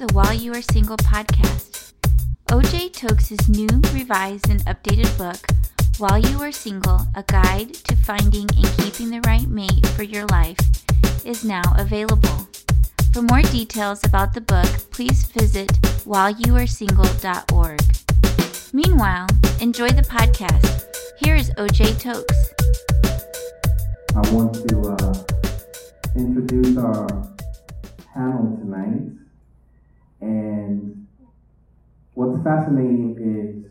the While You Are Single podcast. OJ Tokes' new, revised, and updated book, While You Are Single A Guide to Finding and Keeping the Right Mate for Your Life, is now available. For more details about the book, please visit whileyouaresingle.org. Meanwhile, enjoy the podcast. Here is OJ Tokes. I want to uh, introduce our panel tonight. And what's fascinating is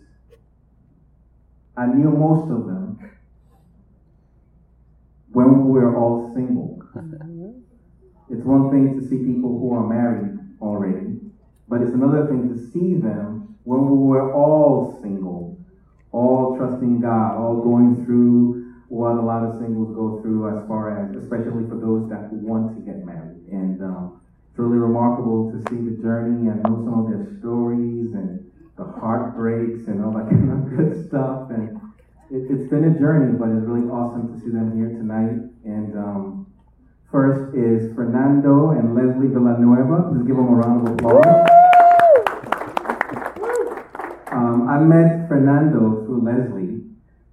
I knew most of them when we were all single. It's one thing to see people who are married already, but it's another thing to see them when we were all single, all trusting God, all going through what a lot of singles go through as far as, especially for those that want to get married. And um, really remarkable to see the journey and know some of their stories and the heartbreaks and all that kind of good stuff. And it, has been a journey, but it's really awesome to see them here tonight. And um, first is Fernando and Leslie Villanueva. Let's give them a round of applause. Um, I met Fernando through Leslie.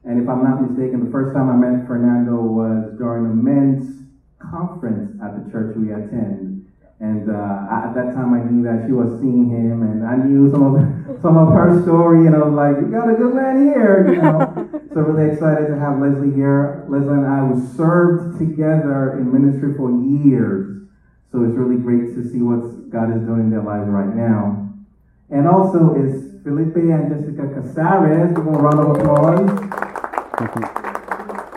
And if I'm not mistaken, the first time I met Fernando was during a men's conference at the church we attend. And uh, at that time, I knew that she was seeing him, and I knew some of some of her story, and I was like, "You got a good man here," you know. so really excited to have Leslie here. Leslie and I we served together in ministry for years, so it's really great to see what God is doing in their lives right now. And also is Felipe and Jessica Casares. Give them a round of applause.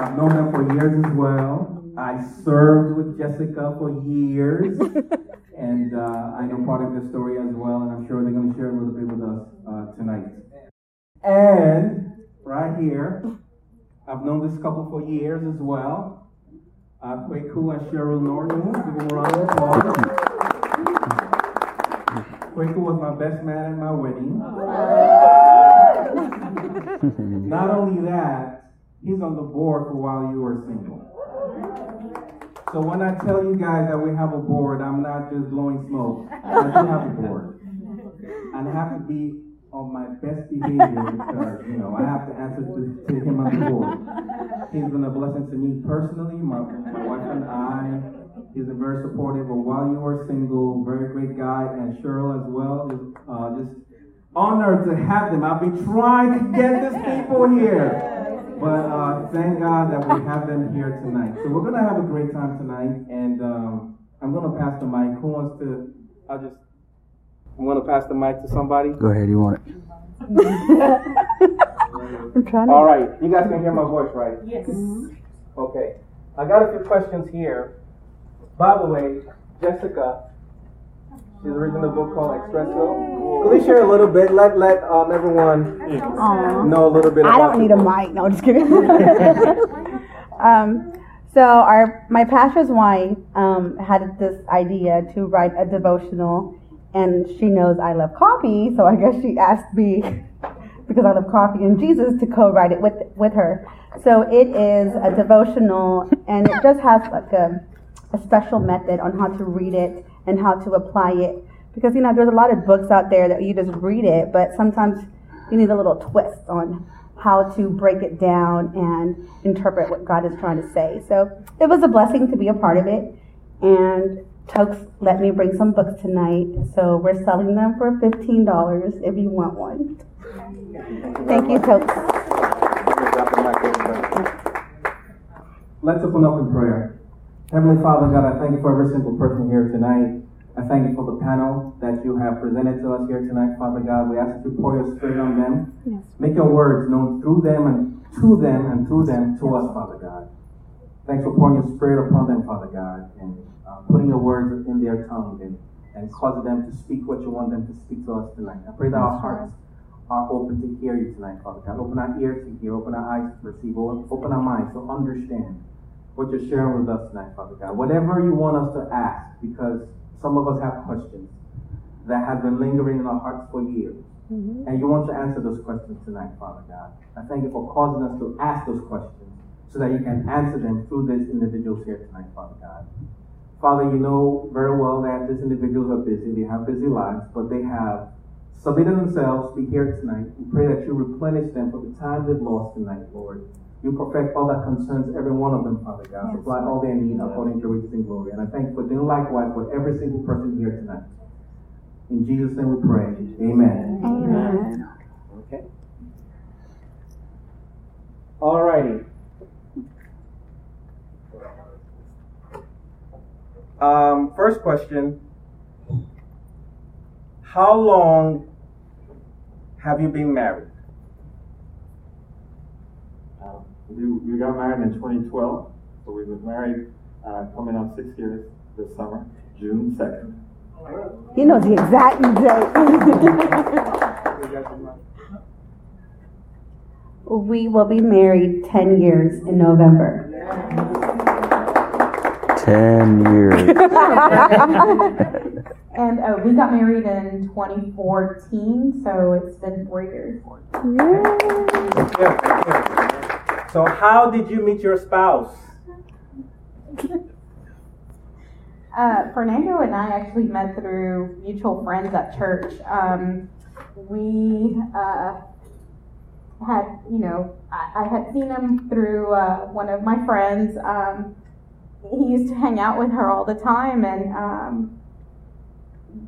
I've known them for years as well. I served with Jessica for years, and uh, I know part of the story as well, and I'm sure they're going to share a little bit with us uh, tonight. And right here, I've known this couple for years as well. Uh, Kweku and Cheryl Norton. Give them a round of applause. Kweku was my best man at my wedding. Not only that, he's on the board for while you were single. So when I tell you guys that we have a board, I'm not just blowing smoke. I do have a board. And I have to be on my best behavior because, you know, I have to answer to, to him on the board. He's been a blessing to me personally, my, my wife and I. He's been very supportive of while you are single, very great guy, and Cheryl as well. Uh, just honored to have them. I've been trying to get these people here. But uh, thank God that we have them here tonight. So we're gonna have a great time tonight, and um, I'm gonna pass the mic. Who wants to? I'll just. I'm gonna pass the mic to somebody. Go ahead. You want it? I'm trying to. All right, you guys can hear my voice, right? Yes. Okay. I got a few questions here. By the way, Jessica, She's written a book called Espresso. Could we share a little bit? Let let um, everyone Aww. know a little bit. I don't need a mic. No, just kidding. um, so our my pastor's wife um, had this idea to write a devotional, and she knows I love coffee, so I guess she asked me because I love coffee and Jesus to co-write it with with her. So it is a devotional, and it just has like a a special method on how to read it and how to apply it. Because, you know, there's a lot of books out there that you just read it, but sometimes you need a little twist on how to break it down and interpret what God is trying to say. So it was a blessing to be a part of it. And Tokes let me bring some books tonight. So we're selling them for $15 if you want one. Thank you, Tokes. Let's open up in prayer. Heavenly Father, God, I thank you for every single person here tonight. I thank you for the panel that you have presented to us here tonight, Father God. We ask that you pour your spirit on them. Yes. Make your words known through them and to them and through them to us, Father God. Thanks for pouring your spirit upon them, Father God, and uh, putting your words in their tongue and, and causing them to speak what you want them to speak to us tonight. I pray that our hearts are open to hear you tonight, Father God. Open our ears to hear, open our eyes to perceive, open our minds to understand what you're sharing with us tonight, Father God. Whatever you want us to ask, because some of us have questions that have been lingering in our hearts for years. Mm-hmm. And you want to answer those questions tonight, Father God. I thank you for causing us to ask those questions so that you can answer them through these individuals here tonight, Father God. Father, you know very well that these individuals are busy. They have busy lives, but they have submitted themselves to be here tonight. We pray that you replenish them for the time they've lost tonight, Lord. You perfect all that concerns every one of them, Father God. Yes. Supply all their need according to your riches and glory. And I thank you for doing likewise with every single person here tonight. In Jesus' name we pray. Amen. Amen. Okay. All righty. Um, first question How long have you been married? Uh, we, we got married in 2012, so we've been married uh, coming up six years this summer, June 2nd. He knows the exact date. we will be married 10 years in November. 10 years. and uh, we got married in 2014, so it's been four years. So, how did you meet your spouse? Uh, Fernando and I actually met through mutual friends at church. Um, we uh, had, you know, I, I, had seen him through uh, one of my friends. Um, he used to hang out with her all the time, and um,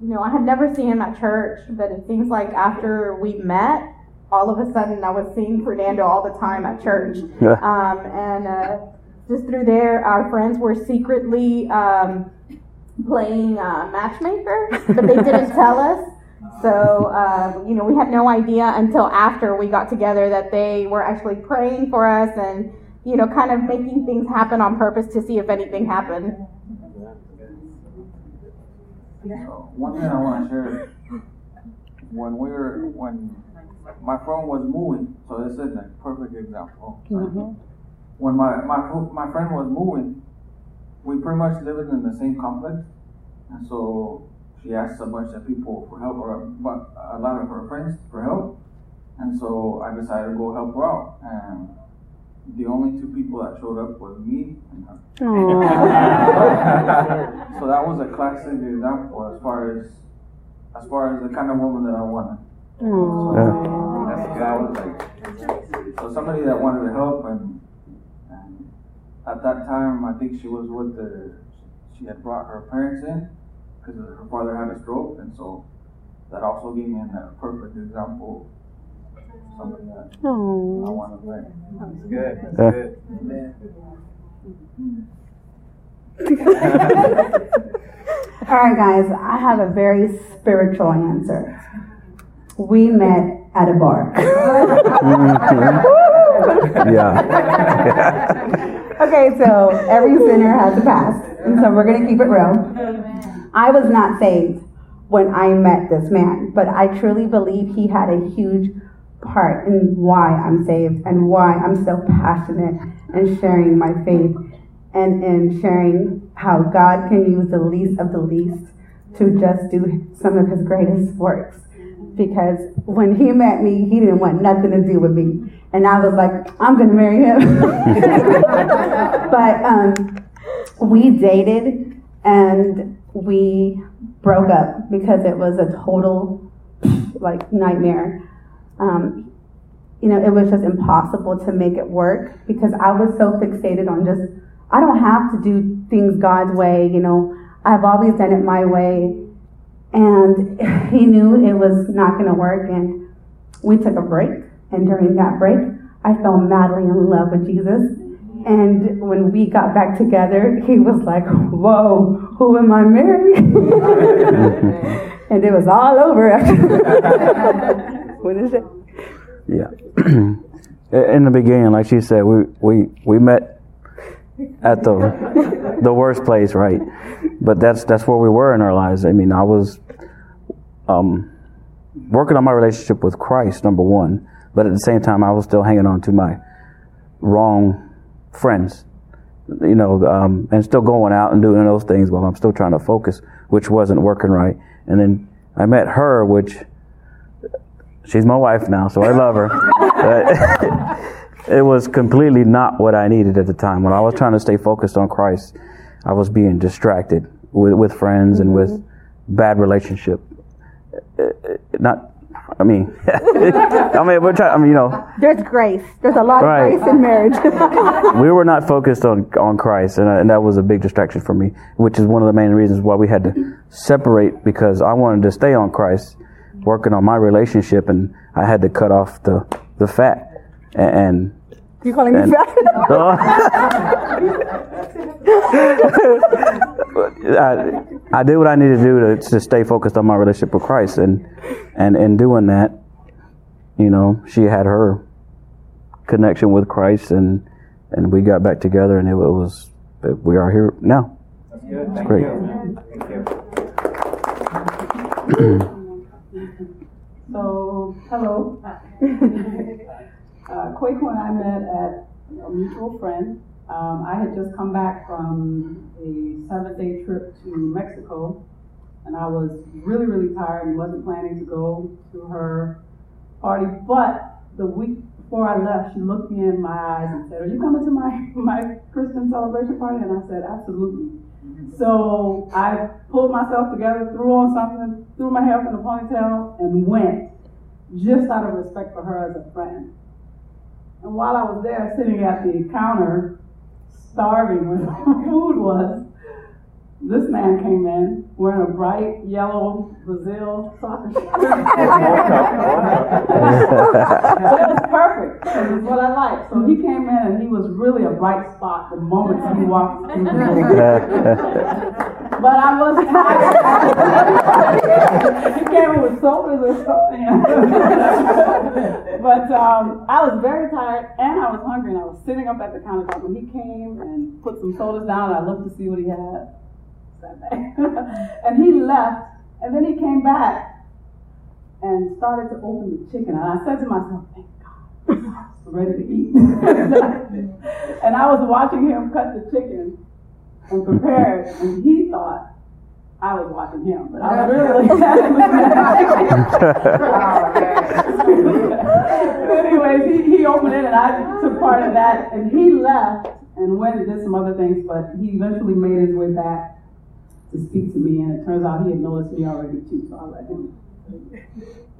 you know, I had never seen him at church, but it seems like after we met, all of a sudden I was seeing Fernando all the time at church. Yeah. Um, and uh, just through there, our friends were secretly um, playing uh, matchmaker, but they didn't tell us. So, uh, you know, we had no idea until after we got together that they were actually praying for us and you know, kind of making things happen on purpose to see if anything happened. So one thing I want to share, when we were, when my friend was moving, so this is a perfect example. Mm-hmm. When my, my, my friend was moving, we pretty much lived in the same complex. And so she asked a bunch of people for help, or a lot of her friends for help. And so I decided to go help her out. And the only two people that showed up was me and her. so that was a classic example as far as as far as the kind of woman that I wanted. So that's that was like so somebody that wanted to help and, and at that time I think she was with the she had brought her parents in because her father had a stroke and so that also gave me a perfect example somebody that oh. I want to play. That's good. That's good. All right, guys, I have a very spiritual answer. We met at a bar. Mm-hmm. yeah. okay, so every sinner has a past, and so we're going to keep it real. I was not saved when I met this man, but I truly believe he had a huge part in why I'm saved and why I'm so passionate in sharing my faith and in sharing how God can use the least of the least to just do some of his greatest works. Because when he met me, he didn't want nothing to do with me. And I was like, I'm going to marry him. but um, we dated and we broke up because it was a total like nightmare um, you know, it was just impossible to make it work because I was so fixated on just, I don't have to do things God's way, you know, I've always done it my way. And he knew it was not going to work. And we took a break. And during that break, I fell madly in love with Jesus. And when we got back together, he was like, Whoa, who am I marrying? and it was all over. what is it? Yeah. In the beginning, like she said, we, we, we met at the the worst place, right? But that's that's where we were in our lives. I mean, I was um, working on my relationship with Christ, number one, but at the same time, I was still hanging on to my wrong friends, you know, um, and still going out and doing those things while I'm still trying to focus, which wasn't working right. And then I met her, which she's my wife now, so I love her. it was completely not what I needed at the time. When I was trying to stay focused on Christ, I was being distracted with, with friends and with bad relationship. Not, I mean, I mean, we're trying. I mean, you know, There's grace. There's a lot Right. of grace in marriage. we were not focused on on Christ, and, and that was a big distraction for me, which is one of the main reasons why we had to separate because I wanted to stay on Christ, working on my relationship, and I had to cut off the the fat, and. and you calling me And- fat? Oh. I, I did what I needed to do to, to stay focused on my relationship with Christ, and and in doing that, you know, she had her connection with Christ, and and we got back together, and it was we are here now. That's good. Thank great. you. Thank you. So, hello. Kweku and I met at a mutual friend. Um, I had just come back from a seven day trip to Mexico, and I was really, really tired and wasn't planning to go to her party. But the week before I left, she looked me in my eyes and said, Are you coming to my, my Christian celebration party? And I said, Absolutely. So I pulled myself together, threw on something, threw my hair up in a ponytail, and went, just out of respect for her as a friend. And while I was there sitting at the counter, starving where the food was, this man came in wearing a bright yellow Brazil soccer shirt. but it was perfect. It was what I liked. So he came in and he was really a bright spot the moment he walked through the door. But I was tired. he came in with sodas or something. but um, I was very tired and I was hungry and I was sitting up at the countertop when he came and put some sodas down. I looked to see what he had. And he left and then he came back and started to open the chicken. And I said to myself, thank God, I'm ready to eat. and I was watching him cut the chicken and prepared, and he thought I was watching him, but I was really him. Anyways, he, he opened it, and I took part of that, and he left and went and did some other things, but he eventually made his way back to speak to me, and it turns out he had noticed me already too, so I let him.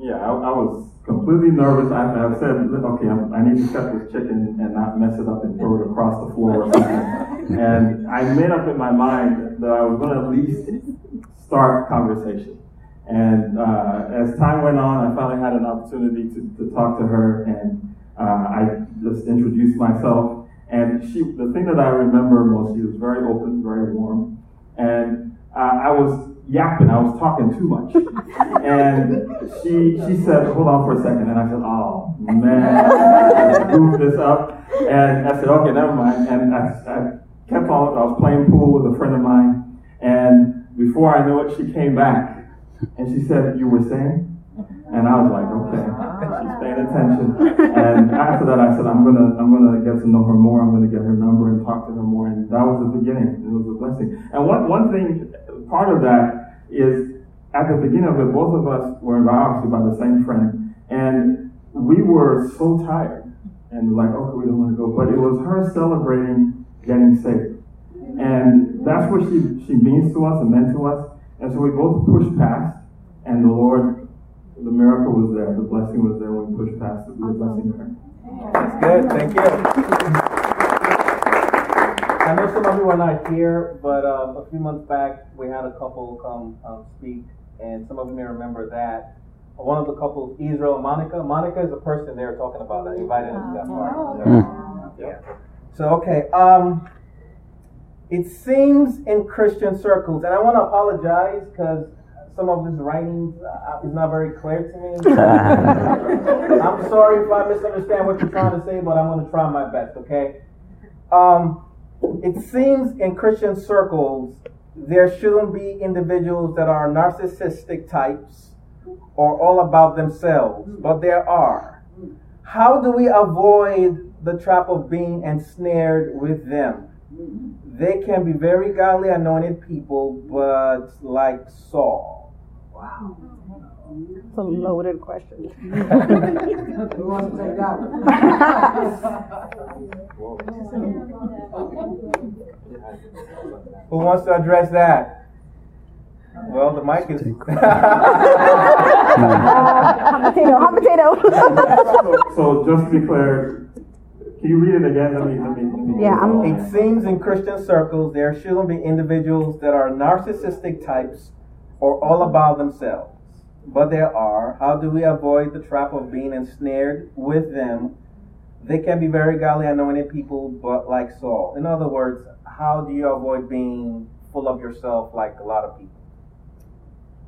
Yeah, I, I was completely nervous. I, I said, okay, I'm, I need to cut this chicken and not mess it up and throw it across the floor or something. and I made up in my mind that I was going to at least start conversation. And uh, as time went on, I finally had an opportunity to, to talk to her, and uh, I just introduced myself. And she, the thing that I remember most, she was very open, very warm, and uh, I was yapping. I was talking too much. And she she said, hold on for a second. And I said, oh man, I goofed this up. And I said, okay, never mind. And I, I kept on, I was playing pool with a friend of mine. And before I knew it, she came back. And she said, you were saying? And I was like, okay, she's paying attention. And after that, I said, I'm gonna, I'm gonna get to know her more. I'm gonna get her number and talk to her more. And that was the beginning. It was a blessing. And one, one thing, part of that is at the beginning of it, both of us were involved obviously by the same friend, and we were so tired and like, okay, we don't want to go. But it was her celebrating getting saved, and that's what she she means to us and meant to us. And so we both pushed past, and the Lord, the miracle was there, the blessing was there when we pushed past to be a blessing to her. That's good. Thank you. I know some of you are not here, but uh, a few months back we had a couple come um, speak, and some of you may remember that. One of the couples, Israel and Monica. Monica is the person they were talking about that invited us to that party. Yeah. So okay. Um, it seems in Christian circles, and I want to apologize because some of this writing uh, is not very clear to me. I'm sorry if I misunderstand what you're trying to say, but I'm going to try my best, okay? Um, it seems in Christian circles there shouldn't be individuals that are narcissistic types or all about themselves, mm. but there are. How do we avoid the trap of being ensnared with them? Mm-hmm. They can be very godly, anointed people, but like Saul. Wow. It's a loaded question. Who wants to take that one? Who wants to address that? Well, the mic is. hot potato, hot potato. so, just to be clear, can you read it again? Let me, let me, let me Yeah, I'm- It seems in Christian circles there shouldn't be individuals that are narcissistic types or all about themselves. But there are. How do we avoid the trap of being ensnared with them? They can be very godly, anointed people, but like Saul. In other words, how do you avoid being full of yourself like a lot of people?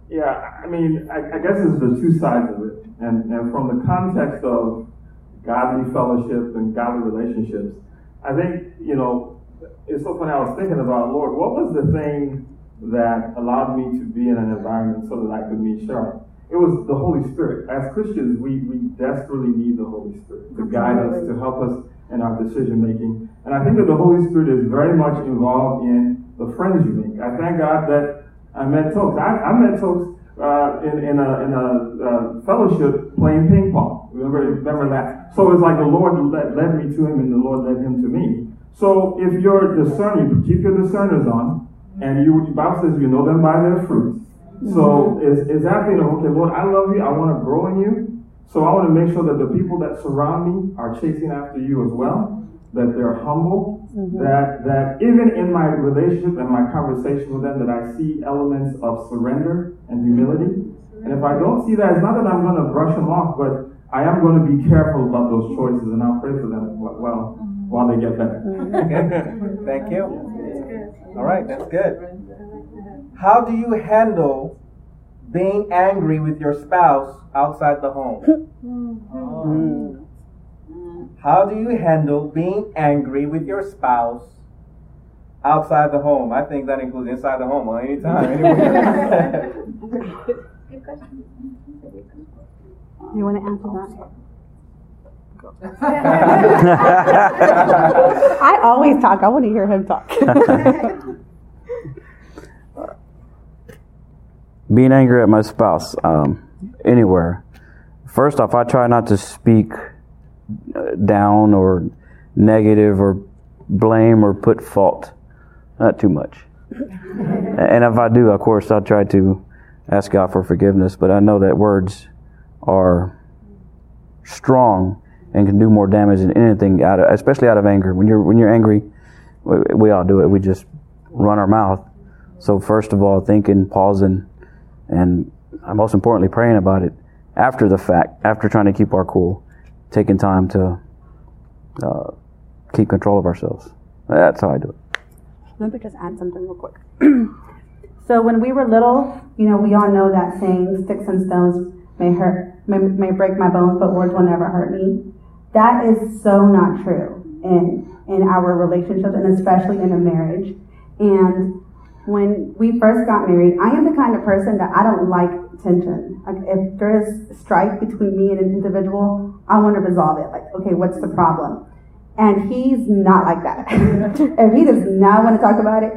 Yeah, I mean, I, I guess it's the two sides of it. And, and from the context of godly fellowship and godly relationships, I think, you know, it's so funny. I was thinking about, Lord, what was the thing that allowed me to be in an environment so that I could meet Sharon? It was the Holy Spirit. As Christians, we, we desperately need the Holy Spirit to guide us, to help us in our decision making. And I think that the Holy Spirit is very much involved in the friends you make. I thank God that I met Tokes. I, I met Tokes uh, in, in a, in a uh, fellowship playing ping pong. Remember, remember that? So it's like the Lord led, led me to him and the Lord led him to me. So if you're discerning, keep your discerners on, and you, the Bible says you know them by their fruits. So it's exactly okay, Lord, I love you. I want to grow in you. So I want to make sure that the people that surround me are chasing after you as well. That they're humble. Mm-hmm. That that even in my relationship and my conversation with them, that I see elements of surrender and humility. And if I don't see that, it's not that I'm going to brush them off, but I am going to be careful about those choices, and I'll pray for them well while they get better. Mm-hmm. Thank you. All right, that's good. How do you handle being angry with your spouse outside the home? How do you handle being angry with your spouse outside the home? I think that includes inside the home, anytime, anywhere. You want to answer that? I always talk. I want to hear him talk. Being angry at my spouse um, anywhere. First off, I try not to speak uh, down or negative or blame or put fault. Not too much. and if I do, of course, I'll try to ask God for forgiveness. But I know that words are strong and can do more damage than anything out of, especially out of anger. When you're when you're angry, we, we all do it. We just run our mouth. So first of all, thinking, pausing, and most importantly, praying about it after the fact, after trying to keep our cool, taking time to uh, keep control of ourselves. That's how I do it. Let me just add something real quick. so when we were little, you know, we all know that saying, "Sticks and stones may hurt, may, may break my bones, but words will never hurt me." That is so not true in in our relationships, and especially in a marriage. And when we first got married, I am the kind of person that I don't like tension. Like if there is strife between me and an individual, I want to resolve it. Like, okay, what's the problem? And he's not like that. if he does not want to talk about it,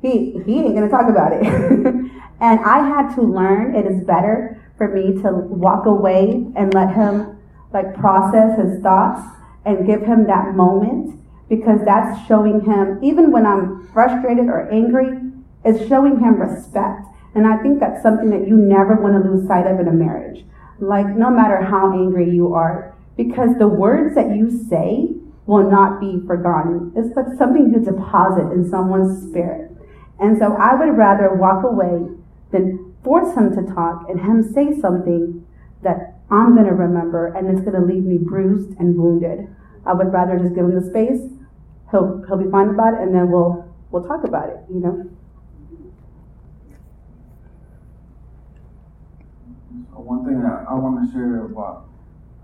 he he ain't gonna talk about it. and I had to learn it is better for me to walk away and let him like process his thoughts and give him that moment because that's showing him even when I'm frustrated or angry, it's showing him respect. And I think that's something that you never want to lose sight of in a marriage. Like no matter how angry you are, because the words that you say will not be forgotten. It's like something you deposit in someone's spirit. And so I would rather walk away than force him to talk and him say something that I'm going to remember and it's going to leave me bruised and wounded. I would rather just give him the space. He'll, he'll be fine about it and then we'll, we'll talk about it, you know? So one thing that I want to share about,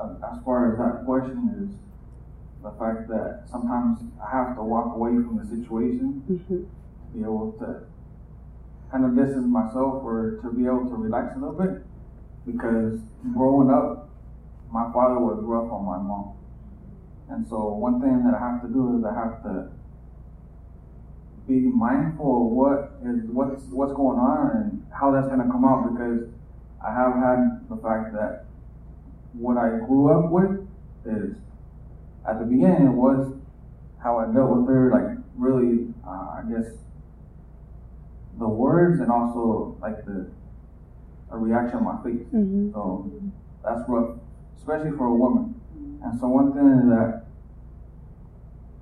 uh, as far as that question is, the fact that sometimes I have to walk away from the situation Mm-hmm. to be able to kind of distance myself or to be able to relax a little bit. Because growing up, my father was rough on my mom. And so one thing that I have to do is I have to be mindful of what is what's what's going on and how that's gonna come out because I have had the fact that what I grew up with is at the beginning it was how I dealt with her, like really, uh, I guess, the words and also like the a reaction on my face. Mm-hmm. So that's rough, especially for a woman. And so one thing that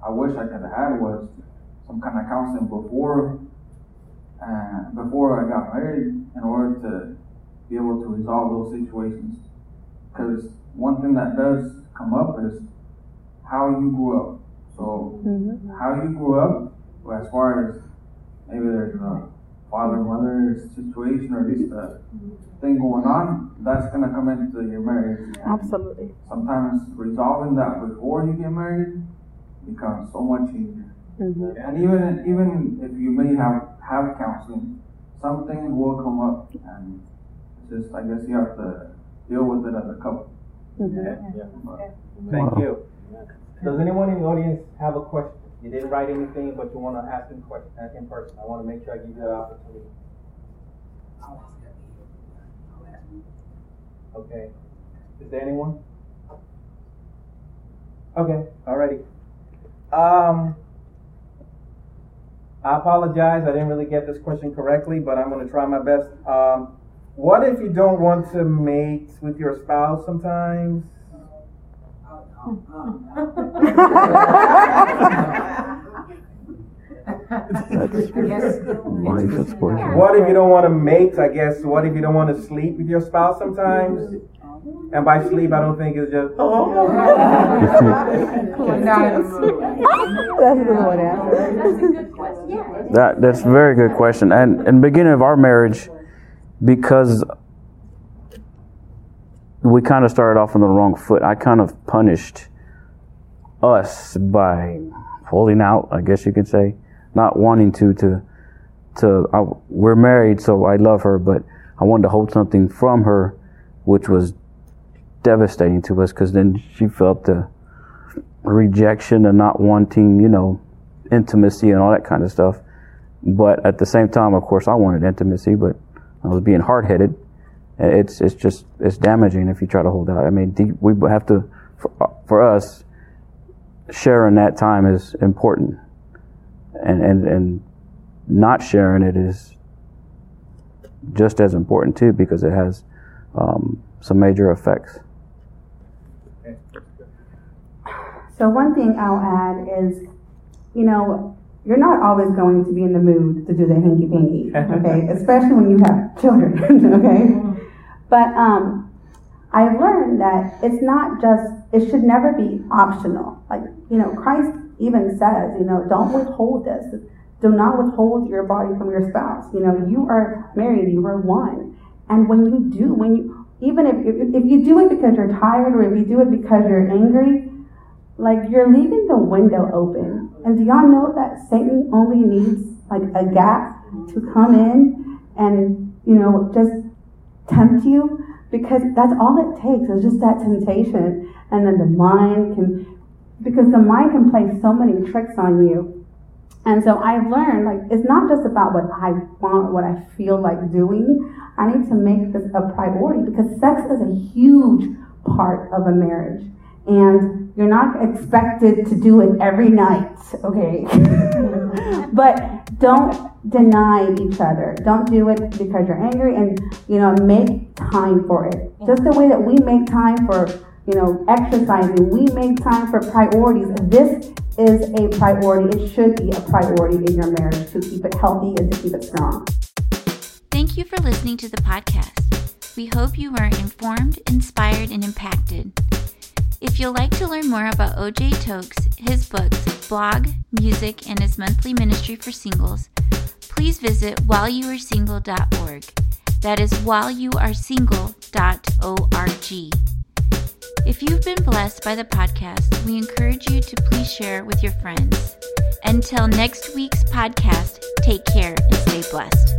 I wish I could have had was some kind of counseling before, uh, before I got married, in order to be able to resolve those situations. Because one thing that does come up is how you grew up. So Mm-hmm. how you grew up, well, as far as maybe there's a father mother situation or at least a thing going on, that's gonna come into your marriage. And Absolutely. Sometimes resolving that before you get married becomes so much easier. Mm-hmm. And even even if you may have have counseling, something will come up, and just I guess you have to deal with it as a couple. Mm-hmm. But Thank Wow. you. Does anyone in the audience have a question? You didn't write anything, but you want to ask in question uh, in person. I want to make sure I give you that opportunity. Okay. Is there anyone? Okay. Alrighty. Um. I apologize. I didn't really get this question correctly, but I'm going to try my best. Um, what if you don't want to mate with your spouse sometimes? Life is. What if you don't want to mate? I guess. What if you don't want to sleep with your spouse sometimes? And by sleep, I don't think it's just. Oh. That's a good one answer. That that's a very good question. And in the beginning of our marriage, because we kind of started off on the wrong foot, I kind of punished us by holding out. I guess you could say, not wanting to to to. I, we're married, so I love her, but I wanted to hold something from her, which was devastating to us because then she felt the rejection and not wanting, you know, intimacy and all that kind of stuff. But at the same time, of course, I wanted intimacy, but I was being hard headed. It's it's just it's damaging if you try to hold out. I mean, we have to for, for us sharing that time is important, and and and not sharing it is just as important too because it has um, some major effects. So one thing I'll add is, you know, you're not always going to be in the mood to do the hanky panky, okay? Especially when you have children, okay? But um, I've learned that it's not just, it should never be optional. Like, you know, Christ even says, you know, don't withhold this. Do not withhold your body from your spouse. You know, you are married, you are one. And when you do, when you, even if, if, if you do it because you're tired or if you do it because you're angry, like you're leaving the window open. And do y'all know that Satan only needs like a gap to come in and, you know, just tempt you? Because that's all it takes is just that temptation. And then the mind can, because the mind can play so many tricks on you. And so I've learned, like, it's not just about what I want, what I feel like doing. I need to make this a priority because sex is a huge part of a marriage. And you're not expected to do it every night, okay? but don't deny each other. Don't do it because you're angry and, you know, make time for it. Just the way that we make time for, you know, exercising, we make time for priorities. This is a priority. It should be a priority in your marriage to keep it healthy and to keep it strong. Thank you for listening to the podcast. We hope you were informed, inspired, and impacted. If you'd like to learn more about OJ Tokes, his books, blog, music, and his monthly ministry for singles, please visit whileyouaresingle.org. That is whileyouaresingle.org. If you've been blessed by the podcast, we encourage you to please share with your friends. Until next week's podcast, take care and stay blessed.